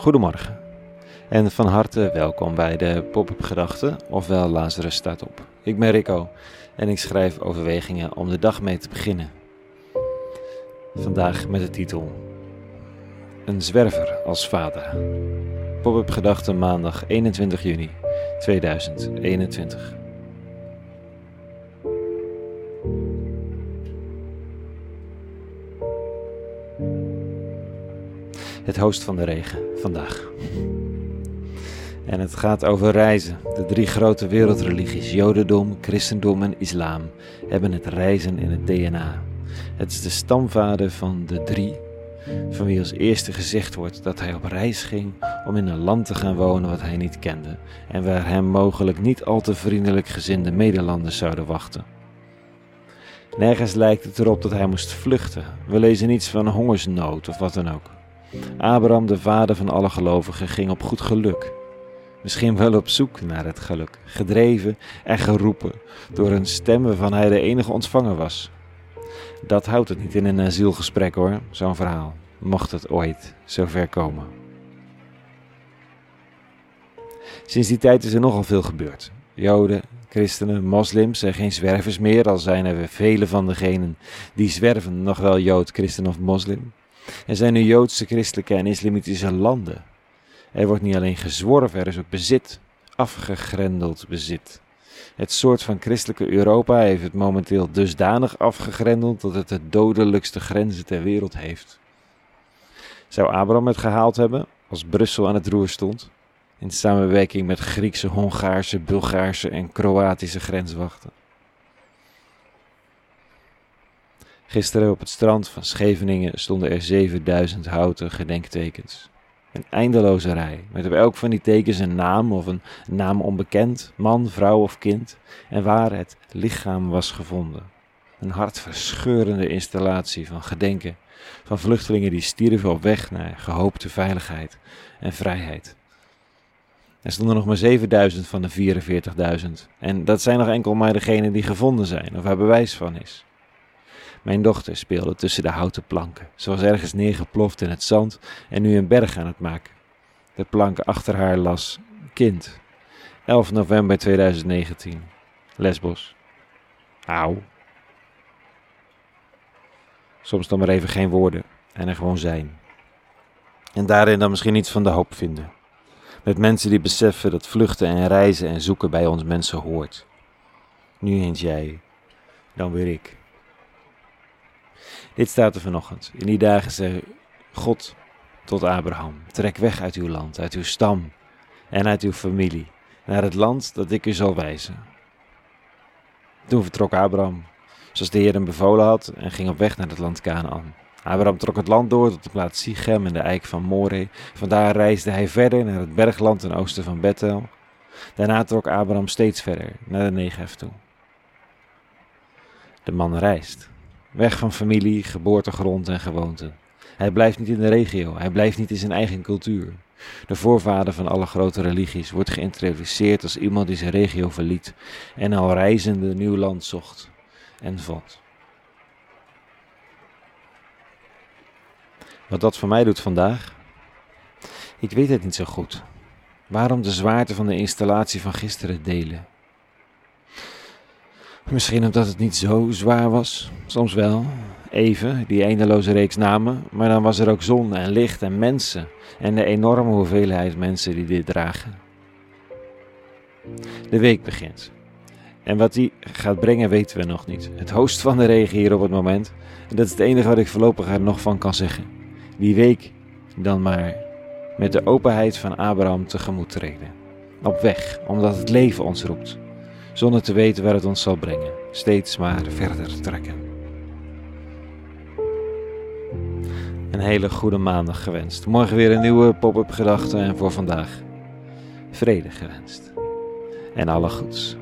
Goedemorgen en van harte welkom bij de Pop-up Gedachten, ofwel Lazarus staat op. Ik ben Rico en ik schrijf overwegingen om de dag mee te beginnen. Vandaag met de titel Een zwerver als vader. Pop-up Gedachten maandag 21 juni 2021. Het host van de regen vandaag. En het gaat over reizen. De drie grote wereldreligies, Jodendom, Christendom en Islam, hebben het reizen in het DNA. Het is de stamvader van de drie, van wie als eerste gezegd wordt dat hij op reis ging om in een land te gaan wonen wat hij niet kende en waar hem mogelijk niet al te vriendelijk gezinde Nederlanders zouden wachten. Nergens lijkt het erop dat hij moest vluchten. We lezen niets van hongersnood of wat dan ook. Abraham, de vader van alle gelovigen, ging op goed geluk. Misschien wel op zoek naar het geluk, gedreven en geroepen door een stem waarvan hij de enige ontvanger was. Dat houdt het niet in een asielgesprek hoor, zo'n verhaal, mocht het ooit zover komen. Sinds die tijd is er nogal veel gebeurd. Joden, christenen, moslims zijn geen zwervers meer, al zijn er vele van degenen die zwerven nog wel jood, christen of moslim. Er zijn nu Joodse, christelijke en islamitische landen. Er wordt niet alleen gezworven, er is ook bezit, afgegrendeld bezit. Het soort van christelijke Europa heeft het momenteel dusdanig afgegrendeld dat het de dodelijkste grenzen ter wereld heeft. Zou Abraham het gehaald hebben als Brussel aan het roer stond, in samenwerking met Griekse, Hongaarse, Bulgaarse en Kroatische grenswachten? Gisteren op het strand van Scheveningen stonden er 7000 houten gedenktekens. Een eindeloze rij, met op elk van die tekens een naam of een naam onbekend, man, vrouw of kind, en waar het lichaam was gevonden. Een hartverscheurende installatie van gedenken van vluchtelingen die stierven op weg naar gehoopte veiligheid en vrijheid. Er stonden nog maar 7000 van de 44.000, en dat zijn nog enkel maar degenen die gevonden zijn of waar bewijs van is. Mijn dochter speelde tussen de houten planken. Ze was ergens neergeploft in het zand en nu een berg aan het maken. De plank achter haar las Kind. 11 november 2019. Lesbos. Auw. Soms dan maar even geen woorden en er gewoon zijn. En daarin dan misschien iets van de hoop vinden. Met mensen die beseffen dat vluchten en reizen en zoeken bij ons mensen hoort. Nu eens jij, dan weer ik. Dit staat er vanochtend. In die dagen zei God tot Abraham: Trek weg uit uw land, uit uw stam en uit uw familie, naar het land dat ik u zal wijzen. Toen vertrok Abraham, zoals de Heer hem bevolen had, en ging op weg naar het land Canaan. Abraham trok het land door tot de plaats Sichem en de eik van Moreh. Vandaar reisde hij verder naar het bergland ten oosten van Bethel. Daarna trok Abraham steeds verder naar de Negev toe. De man reist. Weg van familie, geboortegrond en gewoonten. Hij blijft niet in de regio, hij blijft niet in zijn eigen cultuur. De voorvader van alle grote religies wordt geïntroduceerd als iemand die zijn regio verliet en al reizende nieuw land zocht en vond. Wat dat voor mij doet vandaag? Ik weet het niet zo goed. Waarom de zwaarte van de installatie van gisteren delen? Misschien omdat het niet zo zwaar was, soms wel. Even, die eindeloze reeks namen, maar dan was er ook zon en licht en mensen en de enorme hoeveelheid mensen die dit dragen. De week begint. En wat die gaat brengen weten we nog niet. Het host van de regen hier op het moment. En dat is het enige wat ik voorlopig er nog van kan zeggen. Die week dan maar met de openheid van Abraham tegemoet treden. Op weg, omdat het leven ons roept zonder te weten waar het ons zal brengen. Steeds maar verder trekken. Een hele goede maandag gewenst. Morgen weer een nieuwe pop-up gedachte en voor vandaag vrede gewenst. En alle goeds.